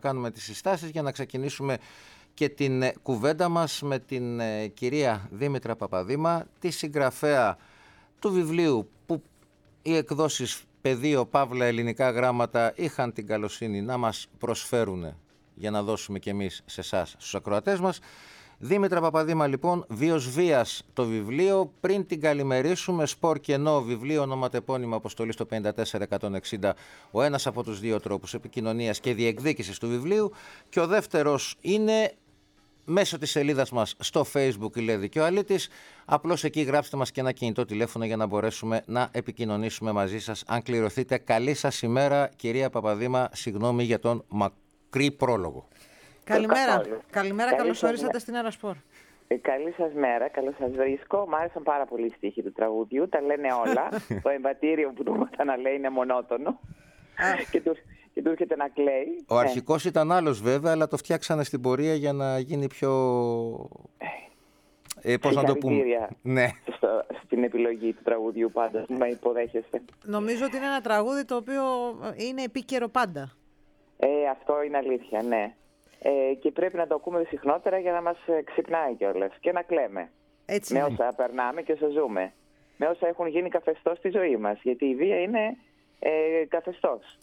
κάνουμε τις συστάσεις για να ξεκινήσουμε και την ε, κουβέντα μας με την ε, κυρία Δήμητρα Παπαδήμα, τη συγγραφέα του βιβλίου που οι εκδόσεις πεδίο Παύλα Ελληνικά Γράμματα είχαν την καλοσύνη να μας προσφέρουν για να δώσουμε και εμείς σε εσάς στους ακροατές μας. Δήμητρα Παπαδήμα λοιπόν, Βίος Βίας το βιβλίο, πριν την καλημερίσουμε, σπορ κενό βιβλίο ονοματεπώνυμο αποστολή στο 54160, ο ένας από τους δύο τρόπους επικοινωνίας και διεκδίκησης του βιβλίου και ο δεύτερος είναι μέσω της σελίδας μας στο facebook η Λέδη και ο Αλήτης. Απλώς εκεί γράψτε μας και ένα κινητό τηλέφωνο για να μπορέσουμε να επικοινωνήσουμε μαζί σας αν κληρωθείτε. Καλή σας ημέρα κυρία Παπαδήμα, συγγνώμη για τον μακρύ πρόλογο. Καλημέρα. Καλημέρα, καλώς όρισατε στην Αεροσπορ. Ε, καλή σας μέρα, καλώς σας βρίσκω. Μ' άρεσαν πάρα πολύ οι στίχοι του τραγουδιού, τα λένε όλα. το εμβατήριο που το να λέει είναι μονότονο. και, του, και του έρχεται να κλαίει. Ο ναι. αρχικός ήταν άλλος βέβαια, αλλά το φτιάξανε στην πορεία για να γίνει πιο... Ε, πώς να το πούμε; Ναι. Στο, στην επιλογή του τραγουδιού πάντα, με υποδέχεστε. Νομίζω ότι είναι ένα τραγούδι το οποίο είναι επίκαιρο πάντα. Ε, αυτό είναι αλήθεια, ναι ε, και πρέπει να το ακούμε συχνότερα για να μας ε, ξυπνάει κιόλας και να κλαίμε. Έτσι με όσα περνάμε και όσα ζούμε. Με όσα έχουν γίνει καθεστώς στη ζωή μας. Γιατί η βία είναι ε, καθεστώς.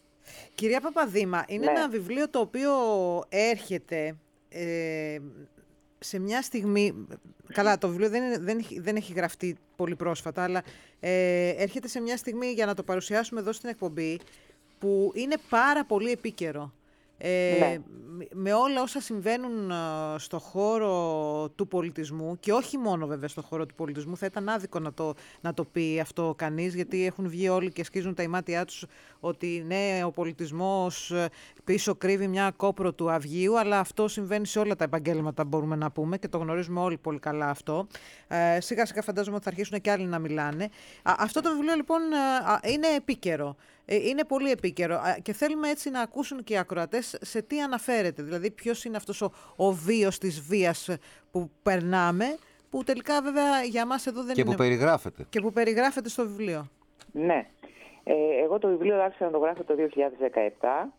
Κυρία Παπαδήμα, είναι ναι. ένα βιβλίο το οποίο έρχεται ε, σε μια στιγμή... Καλά, το βιβλίο δεν, δεν, έχει, δεν έχει γραφτεί πολύ πρόσφατα, αλλά ε, έρχεται σε μια στιγμή για να το παρουσιάσουμε εδώ στην εκπομπή που είναι πάρα πολύ επίκαιρο. Ε, ναι. Με όλα όσα συμβαίνουν ε, στο χώρο του πολιτισμού και όχι μόνο βέβαια στο χώρο του πολιτισμού θα ήταν άδικο να το, να το πει αυτό κανείς γιατί έχουν βγει όλοι και σκίζουν τα ημάτια τους ότι ναι ο πολιτισμός ε, πίσω κρύβει μια κόπρο του αυγίου αλλά αυτό συμβαίνει σε όλα τα επαγγέλματα μπορούμε να πούμε και το γνωρίζουμε όλοι πολύ καλά αυτό. Ε, σιγά σιγά φαντάζομαι ότι θα αρχίσουν και άλλοι να μιλάνε. αυτό το βιβλίο λοιπόν είναι επίκαιρο. Ε, είναι πολύ επίκαιρο και θέλουμε έτσι να ακούσουν και οι ακροατές σε τι αναφέρεται. Δηλαδή ποιος είναι αυτός ο, ο βίος της βίας που περνάμε, που τελικά βέβαια για μας εδώ δεν και είναι... Και που περιγράφεται. Και που περιγράφεται στο βιβλίο. Ναι. Ε, εγώ το βιβλίο άρχισα να το γράφω το 2017.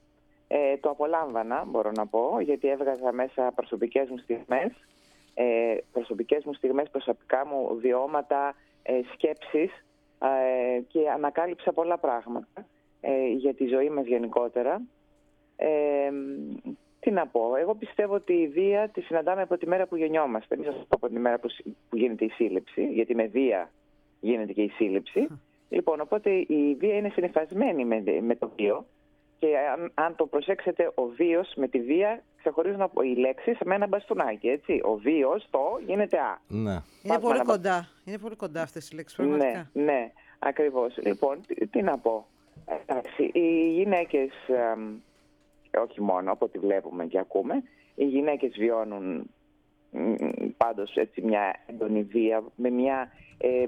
Ε, το απολάμβανα, μπορώ να πω, γιατί έβγαζα μέσα προσωπικές μου στιγμές, ε, προσωπικές μου στιγμές, προσωπικά μου βιώματα, ε, σκέψεις ε, και ανακάλυψα πολλά πράγματα. Ε, για τη ζωή μας γενικότερα. Ε, τι να πω, εγώ πιστεύω ότι η βία τη συναντάμε από τη μέρα που γεννιόμαστε, εμείς από τη μέρα που, που γίνεται η σύλληψη, γιατί με βία γίνεται και η σύλληψη. Λοιπόν, οπότε η βία είναι συνεφασμένη με, με το βίο και αν, αν το προσέξετε, ο βίος με τη βία ξεχωρίζουν από οι λέξεις με ένα μπαστούνάκι, έτσι. Ο βίος, το, γίνεται α. Ναι. Είναι πολύ κοντά. Είναι πολύ κοντά αυτές οι λέξεις, πραγματικά. Ναι, ναι, ακριβώς. Λοιπόν, τι, τι να πω. Εντάξει, οι γυναίκες, όχι μόνο από ό,τι βλέπουμε και ακούμε, οι γυναίκες βιώνουν πάντως έτσι μια έντονη βία, με μια, ε,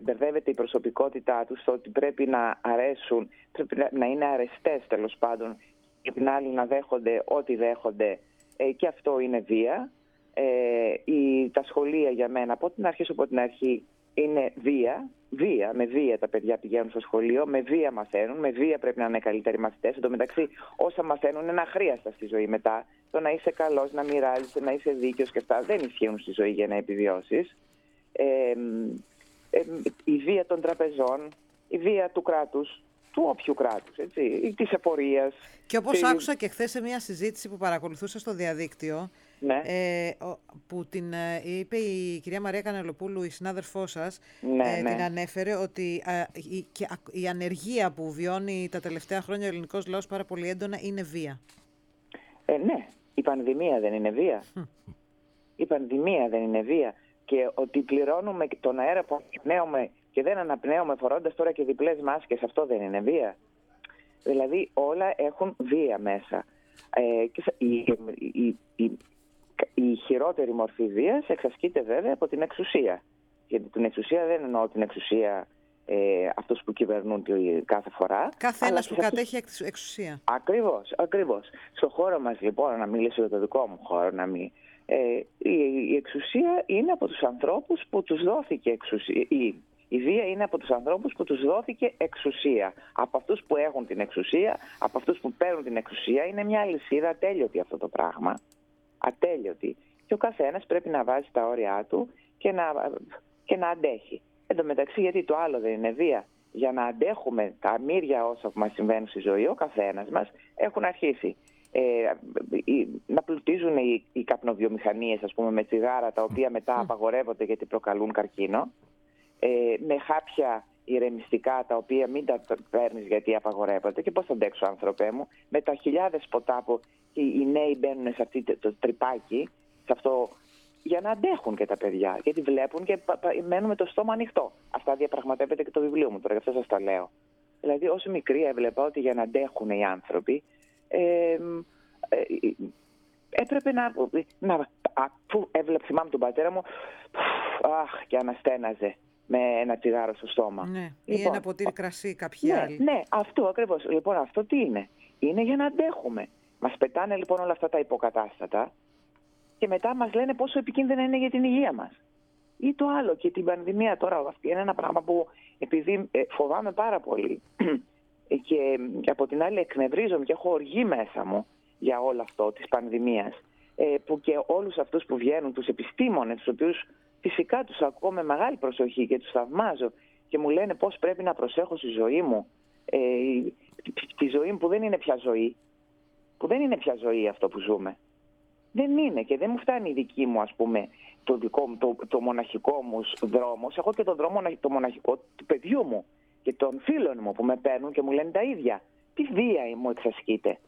μπερδεύεται η προσωπικότητά τους στο ότι πρέπει να αρέσουν, πρέπει να, είναι αρεστές τέλος πάντων και την άλλη να δέχονται ό,τι δέχονται ε, και αυτό είναι βία. Ε, η, τα σχολεία για μένα από την αρχή από την αρχή είναι βία βία, με βία τα παιδιά πηγαίνουν στο σχολείο, με βία μαθαίνουν, με βία πρέπει να είναι καλύτεροι μαθητές. Εν τω μεταξύ, όσα μαθαίνουν είναι αχρίαστα στη ζωή μετά. Το να είσαι καλός, να μοιράζεσαι, να είσαι δίκαιος και αυτά δεν ισχύουν στη ζωή για να επιβιώσεις. Ε, ε, η βία των τραπεζών, η βία του κράτους, του όποιου κράτους, της απορίας. Και όπως άκουσα και χθες σε μια συζήτηση που παρακολουθούσα στο διαδίκτυο, ναι. Ε, που την ε, είπε η κυρία Μαρία Κανελοπούλου, η συνάδελφός σας, ναι, ε, ναι. την ανέφερε ότι η, η ανεργία που βιώνει τα τελευταία χρόνια ο ελληνικός λαός πάρα πολύ έντονα είναι βία. Ε, ναι, η πανδημία δεν είναι βία. η πανδημία δεν είναι βία. Και ότι πληρώνουμε τον αέρα που αναπνέουμε και δεν αναπνέουμε φορώντας τώρα και διπλές μάσκες, αυτό δεν είναι βία. Δηλαδή όλα έχουν βία μέσα. Ε, και η, η, η, η χειρότερη μορφή βίας εξασκείται βέβαια από την εξουσία. Γιατί την εξουσία δεν εννοώ την εξουσία ε, αυτούς που κυβερνούν κάθε φορά. Κάθε ένας που κατέχει εξουσία. Ακριβώς, ακριβώς. Στο χώρο μας λοιπόν, να μιλήσω για το δικό μου χώρο, να μην, ε, η, η, εξουσία είναι από τους ανθρώπους που τους δόθηκε εξουσία, η, Η βία είναι από τους ανθρώπους που τους δόθηκε εξουσία. Από αυτούς που έχουν την εξουσία, από αυτούς που παίρνουν την εξουσία. Είναι μια λυσίδα ατέλειωτη αυτό το πράγμα. Ατέλειωτη. Και ο καθένας πρέπει να βάζει τα όρια του και να, και να αντέχει. Εν τω μεταξύ γιατί το άλλο δεν είναι βία. Για να αντέχουμε τα μύρια όσα που μας συμβαίνουν στη ζωή, ο καθένας μας έχουν αρχίσει ε, να πλουτίζουν οι, οι καπνοβιομηχανίες ας πούμε με τσιγάρα τα οποία μετά απαγορεύονται γιατί προκαλούν καρκίνο ε, με χάπια ηρεμιστικά τα οποία μην τα παίρνεις γιατί απαγορεύονται και πώς θα αντέξω άνθρωπέ μου με τα χιλιάδες ποτά που οι νέοι μπαίνουν σε αυτό το τρυπάκι σε αυτό για να αντέχουν και τα παιδιά γιατί βλέπουν και μένουν με το στόμα ανοιχτό αυτά διαπραγματεύεται και το βιβλίο μου τώρα γι' αυτό σας τα λέω δηλαδή όσο μικρή έβλεπα ότι για να αντέχουν οι άνθρωποι ε, έπρεπε να, να αφού έβλεπε, θυμάμαι τον πατέρα μου, αχ, και αναστέναζε με ένα τσιγάρο στο στόμα. Ναι, λοιπόν, ή ένα ποτήρι κρασί, κάποιοι ναι, άλλοι. Ναι, αυτό ακριβώς. Λοιπόν, αυτό τι είναι; Είναι για να αντέχουμε. Μας πετάνε λοιπόν όλα αυτά τα υποκατάστατα και μετά μας λένε πόσο επικίνδυνα είναι για την υγεία μας. Ή το άλλο και την πανδημία τώρα, αυτή είναι ένα πράγμα που επειδή ε, φοβάμαι πάρα πολύ και από την άλλη εκνευρίζομαι και έχω οργή μέσα μου για όλο αυτό της πανδημίας ε, που και όλους αυτούς που βγαίνουν, τους επιστήμονες, τους οποίους φυσικά τους ακούω με μεγάλη προσοχή και τους θαυμάζω και μου λένε πώς πρέπει να προσέχω στη ζωή μου, ε, τη ζωή μου που δεν είναι πια ζωή, που δεν είναι πια ζωή αυτό που ζούμε. Δεν είναι και δεν μου φτάνει η δική μου, ας πούμε, το, δικό, το, το μοναχικό μου δρόμος. Έχω και το δρόμο το μοναχικό του παιδιού μου και των φίλων μου που με παίρνουν και μου λένε τα ίδια. Τι βία μου εξασκείται.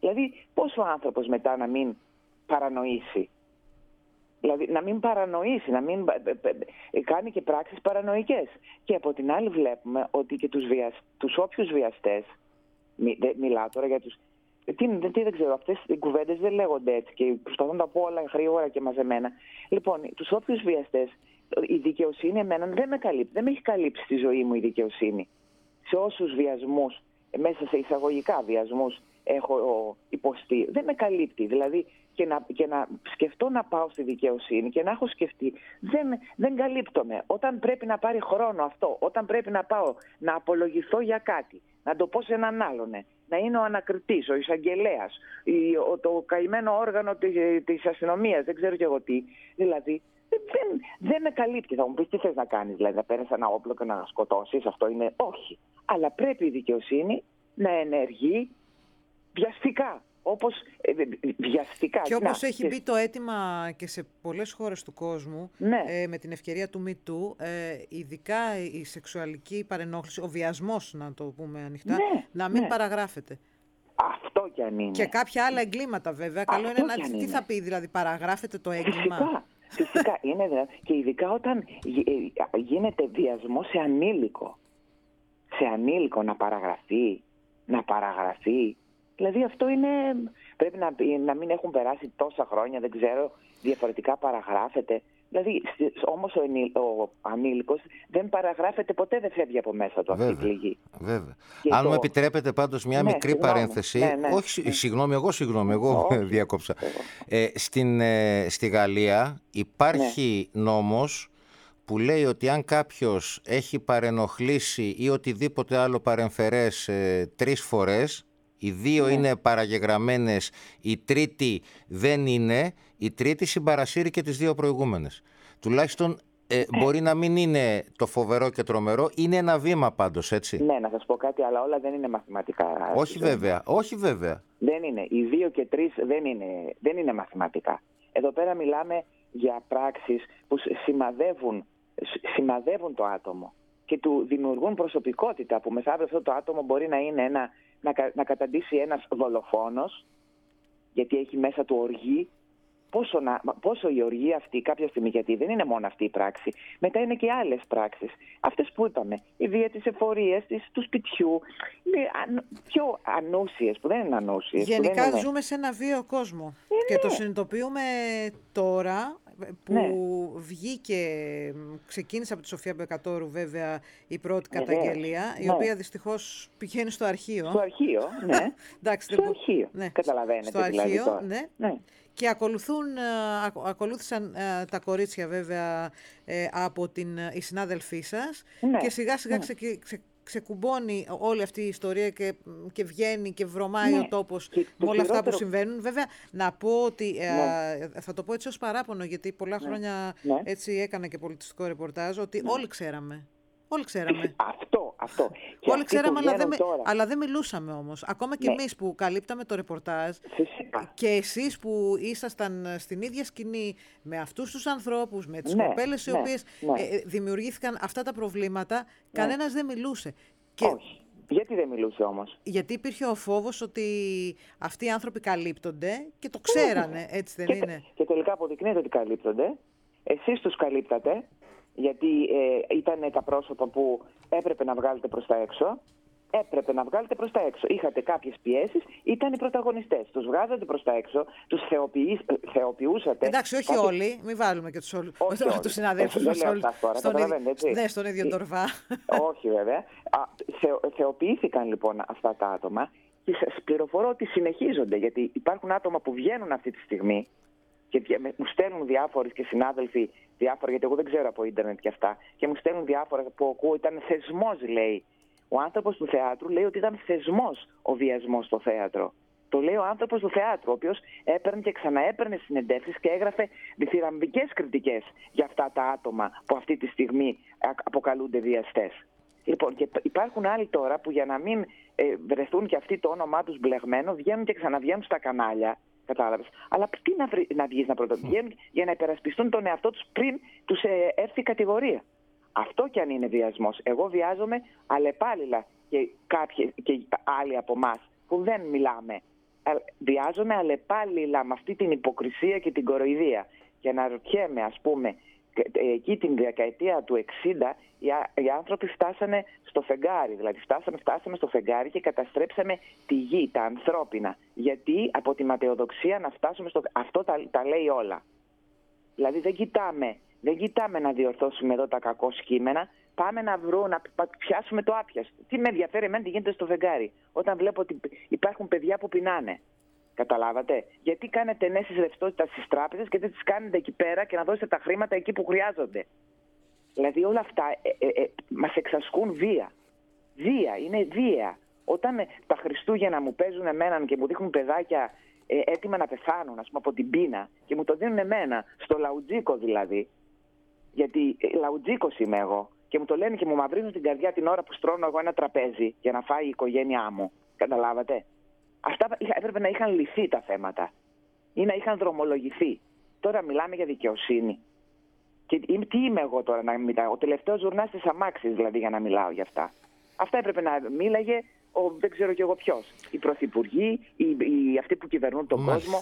Δηλαδή πώς ο άνθρωπος μετά να μην παρανοήσει. Δηλαδή να μην παρανοήσει, να μην κάνει και πράξεις παρανοϊκές. Και από την άλλη βλέπουμε ότι και τους, βιασ... τους όποιους βιαστές, μιλάω τώρα για τους... Τι, τι δεν ξέρω, αυτές οι κουβέντες δεν λέγονται έτσι και προσπαθώ να τα πω όλα γρήγορα και μαζεμένα. Λοιπόν, τους όποιους βιαστές η δικαιοσύνη εμένα δεν με καλύπτει. Δεν με έχει καλύψει στη ζωή μου η δικαιοσύνη. Σε όσους βιασμούς, μέσα σε εισαγωγικά βιασμούς έχω υποστεί. Δεν με καλύπτει. Δηλαδή και να, και να σκεφτώ να πάω στη δικαιοσύνη και να έχω σκεφτεί. Δεν, δεν καλύπτομαι. Όταν πρέπει να πάρει χρόνο αυτό, όταν πρέπει να πάω να απολογηθώ για κάτι, να το πω σε έναν άλλον, να είναι ο ανακριτής, ο εισαγγελέας, το καημένο όργανο της αστυνομίας, δεν ξέρω και εγώ τι. Δηλαδή δεν, δεν με καλύπτει. Θα μου πεις τι θες να κάνεις, δηλαδή να παίρνεις ένα όπλο και να σκοτώσεις. Αυτό είναι όχι. Αλλά πρέπει η δικαιοσύνη να ενεργεί βιαστικά. Όπως ε, βιαστικά. Και όπως έχει μπει το αίτημα και σε πολλές χώρες του κόσμου, ναι. ε, με την ευκαιρία του MeToo, ε, ειδικά η σεξουαλική παρενόχληση, ο βιασμός, να το πούμε ανοιχτά, ναι, να μην ναι. παραγράφεται. Αυτό κι αν είναι. Και κάποια άλλα εγκλήματα βέβαια. Καλό είναι να... Τι θα πει, δηλαδή, παραγράφεται το έγκλημα; Φυσικά. Φυσικά είναι δηλαδή. Και ειδικά όταν ε, γίνεται βιασμός σε ανήλικο. Σε ανήλικο να παραγραφεί. Να παραγραφεί. Δηλαδή αυτό είναι. Πρέπει να, να μην έχουν περάσει τόσα χρόνια, δεν ξέρω, διαφορετικά παραγράφεται. Δηλαδή, όμως ο, ο ανήλικος δεν παραγράφεται ποτέ, δεν φεύγει από μέσα του αυτή η πληγή. Βέβαια. Αν μου επιτρέπετε πάντως μια ναι, μικρή συγγνώμη. παρένθεση. Ναι, ναι. όχι, συγγνώμη, εγώ συγγνώμη, εγώ Όχι. διάκοψα. Ε, στην, ε, στη Γαλλία υπάρχει Ναι. νόμος που λέει ότι αν κάποιος έχει παρενοχλήσει ή οτιδήποτε άλλο παρεμφερές ε, τρεις φορές, οι δύο Ναι. είναι παραγεγραμμένες, η τρίτη δεν είναι, η τρίτη συμπαρασύρει και τις δύο προηγούμενες. Τουλάχιστον ε, μπορεί να μην είναι το φοβερό και τρομερό, είναι ένα βήμα πάντως, έτσι. Ναι, να σας πω κάτι, αλλά όλα δεν είναι μαθηματικά. Όχι βέβαια, όχι βέβαια. Δεν είναι. Οι δύο και τρεις δεν είναι, δεν είναι μαθηματικά. Εδώ πέρα μιλάμε για πράξεις που σημαδεύουν, σημαδεύουν το άτομο και του δημιουργούν προσωπικότητα που μεθαύριο αυτό το άτομο μπορεί να είναι ένα, να, κα- να καταντήσει ένας δολοφόνος γιατί έχει μέσα του οργή πόσο, να, πόσο η οργή αυτή κάποια στιγμή, γιατί δεν είναι μόνο αυτή η πράξη, μετά είναι και άλλες πράξεις. Αυτές που είπαμε, η βία της εφορίας, της, του σπιτιού, είναι αν, πιο ανούσιες, που δεν είναι ανούσιες. που δεν Γενικά είναι- ζούμε σε ένα βίαιο κόσμο Ε, και το ναι. συνειδητοποιούμε τώρα που Ναι. βγήκε, μ, ξεκίνησε από τη Σοφία Μπεκατόρου βέβαια η πρώτη Βεβαίως. καταγγελία, η Ναι. οποία δυστυχώς πηγαίνει στο αρχείο. Στο αρχείο, ναι. Εντάξει, Στο δεν μπο- αρχείο. ναι. Καταλαβαίνετε Στο δηλαδή αρχείο, τώρα. ναι. ναι. Και ακολουθούν, ε, ακο- ακολούθησαν ε, τα κορίτσια βέβαια ε, από την, ε, οι συνάδελφοί σας Ναι, και σιγά σιγά ναι. ξεκε- ξε- ξεκουμπώνει όλη αυτή η ιστορία και, και βγαίνει και βρωμάει Ναι. ο τόπος Και το με όλα αυτά που χειρότερο- συμβαίνουν. Βέβαια, να πω ότι, ε, Ναι. θα το πω έτσι ως παράπονο, γιατί πολλά χρόνια Ναι. έτσι έκανα και πολιτιστικό ρεπορτάζ, ότι όλοι ξέραμε. Όλοι ξέραμε. Αυτό, αυτό. Και Όλοι αυτοί που ξέραμε, αλλά δεν, βγαίνουν με- τώρα, αλλά δεν μιλούσαμε όμως. Ακόμα και Ναι. εμείς που καλύπταμε το ρεπορτάζ, Φυσικά. και εσείς που ήσασταν στην ίδια σκηνή με αυτούς τους ανθρώπους, με τις Ναι, κοπέλες οι ναι, οποίες ναι. ε, ε, δημιουργήθηκαν αυτά τα προβλήματα, κανένας δεν μιλούσε. Και Όχι. Γιατί δεν μιλούσε όμως; γιατί υπήρχε ο φόβος ότι αυτοί οι άνθρωποι καλύπτονται και το ξέρανε, έτσι δεν και, είναι; και τελικά αποδεικνύεται ότι καλύπτονται. Εσείς τους καλύπτατε, γιατί ε, ήταν τα πρόσωπα που έπρεπε να βγάλετε προς τα έξω. Έπρεπε να βγάλετε προς τα έξω. Είχατε κάποιες πιέσεις, ήταν οι πρωταγωνιστές. Τους βγάζατε προς τα έξω, τους θεοποιείς, ε, θεοποιούσατε. Εντάξει, όχι Κάποιες- όλοι, μην βάλουμε και τους, όλους, Όχι όλοι. τους συναδέλφους Δεν μας λέω όλους αυτά τώρα, στον καταλαβαίνετε, ίδιο, έτσι. ναι, στον ίδιο Ε, τορβά. Όχι βέβαια. Α, θεω, θεοποιήθηκαν λοιπόν αυτά τα άτομα και σας πληροφορώ ότι συνεχίζονται γιατί υπάρχουν άτομα που βγαίνουν αυτή τη στιγμή και βγα- με- μου στέλνουν διάφοροι και συνάδελφοι διάφορα, γιατί εγώ δεν ξέρω από ίντερνετ και αυτά, και μου στέλνουν διάφορα που ακούω, ήταν θεσμός λέει. Ο άνθρωπος του θεάτρου λέει ότι ήταν θεσμός ο βιασμός στο θέατρο. Το λέει ο άνθρωπος του θεάτρου, ο οποίος έπαιρνε και ξαναέπαιρνε συνεντεύξεις και έγραφε διθυραμβικές κριτικές για αυτά τα άτομα που αυτή τη στιγμή α- αποκαλούνται βιαστές. Λοιπόν, και π- υπάρχουν άλλοι τώρα που για να μην ε, βρεθούν και αυτοί το όνομά τους μπλεγμένο, βγαίνουν και ξαναβγαίνουν στα κανάλια. Κατάλαβες. Αλλά τι να, βρει, να βγεις να πρωτοβγαίνουν για να υπερασπιστούν τον εαυτό τους πριν τους ε, έρθει η κατηγορία. Αυτό κι αν είναι βιασμός. Εγώ βιάζομαι αλλεπάλληλα και κάποιοι και άλλοι από εμάς που δεν μιλάμε. Ε, Βιάζομαι αλλεπάλληλα με αυτή την υποκρισία και την κοροϊδία. Και να ρωτιέμαι, ας πούμε, ε, εκεί την δεκαετία του 60 οι, α- οι άνθρωποι φτάσανε στο φεγγάρι. Δηλαδή φτάσαμε, φτάσαμε στο φεγγάρι και καταστρέψαμε τη γη, τα ανθρώπινα. Γιατί από τη ματαιοδοξία να φτάσουμε στο... Αυτό τα, τα λέει όλα. Δηλαδή δεν κοιτάμε, δεν κοιτάμε να διορθώσουμε εδώ τα κακό κείμενα. Πάμε να βρούμε, να πα- πιάσουμε το άπιαστο. Τι με ενδιαφέρει εμένα τι γίνεται στο φεγγάρι. Όταν βλέπω ότι υπάρχουν παιδιά που πεινάνε. Καταλάβατε; Γιατί κάνετε ενέσεις ρευστότητας στις τράπεζες και δεν τις κάνετε εκεί πέρα και να δώσετε τα χρήματα εκεί που χρειάζονται; Δηλαδή όλα αυτά ε, ε, ε, μας εξασκούν βία. Βία, είναι βία. Όταν ε, τα Χριστούγεννα μου παίζουν εμένα και μου δείχνουν παιδάκια ε, έτοιμα να πεθάνουν, ας πούμε, από την πείνα και μου το δίνουν εμένα, στο λαουτζίκο δηλαδή, γιατί ε, λαουτζίκος είμαι εγώ και μου το λένε και μου μαυρίζουν την καρδιά την ώρα που στρώνω εγώ ένα τραπέζι για να φάει η οικογένειά μου. Καταλάβατε; Αυτά είχα- έπρεπε να είχαν λυθεί τα θέματα ή να είχαν δρομολογηθεί. Τώρα μιλάμε για δικαιοσύνη. Και είμαι- τι είμαι εγώ τώρα να μιλάω, ο τελευταίος ζουρνάς της αμάξης δηλαδή για να μιλάω για αυτά. Αυτά έπρεπε να μίλαγε ο, δεν ξέρω κι εγώ ποιος. Οι πρωθυπουργοί, οι, οι, αυτοί που κυβερνούν τον Μάλιστα. κόσμο.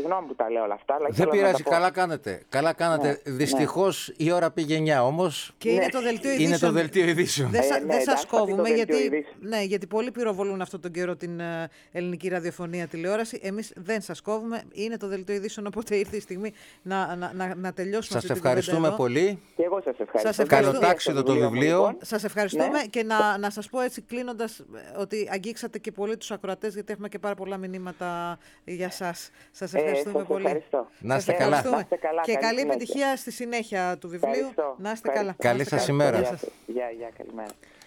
Συγγνώμη που τα λέω όλα αυτά, αλλά Δεν ήθελα να πειράζει, τα πω. καλά κάνετε. Καλά κάνετε. Ναι, Δυστυχώς η ώρα πήγε 9 όμως. Και είναι Ναι. το δελτίο Είναι ειδήσεων. το δελτίο ειδήσεων. Δεν, Ε, σα, ναι, δεν σας εντάξει, θα πει το κόβουμε, δελτίο γιατί, ειδήσεων. ναι, γιατί πολλοί πυροβολούν αυτόν τον καιρό την ε, ελληνική ραδιοφωνία τηλεόραση. Εμείς δεν σας κόβουμε. Είναι το δελτίο ειδήσεων, οπότε ήρθε η στιγμή να, να, να, να τελειώσουμε Σας αυτή την κουβέντα ευχαριστούμε εδώ. πολύ. Και εγώ σας ευχαριστώ. Σας ευχαριστούμε. Καλοτάξιδο το μου, βιβλίο. λοιπόν. Σας ευχαριστούμε Ναι. και να, να σας πω έτσι κλείνοντας ε, ότι αγγίξατε και πολύ τους ακροατές γιατί έχουμε και πάρα πολλά μηνύματα για σας. Σας Ε, ευχαριστούμε σας πολύ. ευχαριστώ. Να είστε Σας καλά. ευχαριστούμε. Να είστε καλά, Και καλή καλή συνέχεια. επιτυχία στη συνέχεια του βιβλίου. Ευχαριστώ. Να είστε Ευχαριστώ. καλά. Καλή Να είστε σας καλά. ημέρα. Γεια Γεια σας. σας. Γεια, γεια, καλημέρα.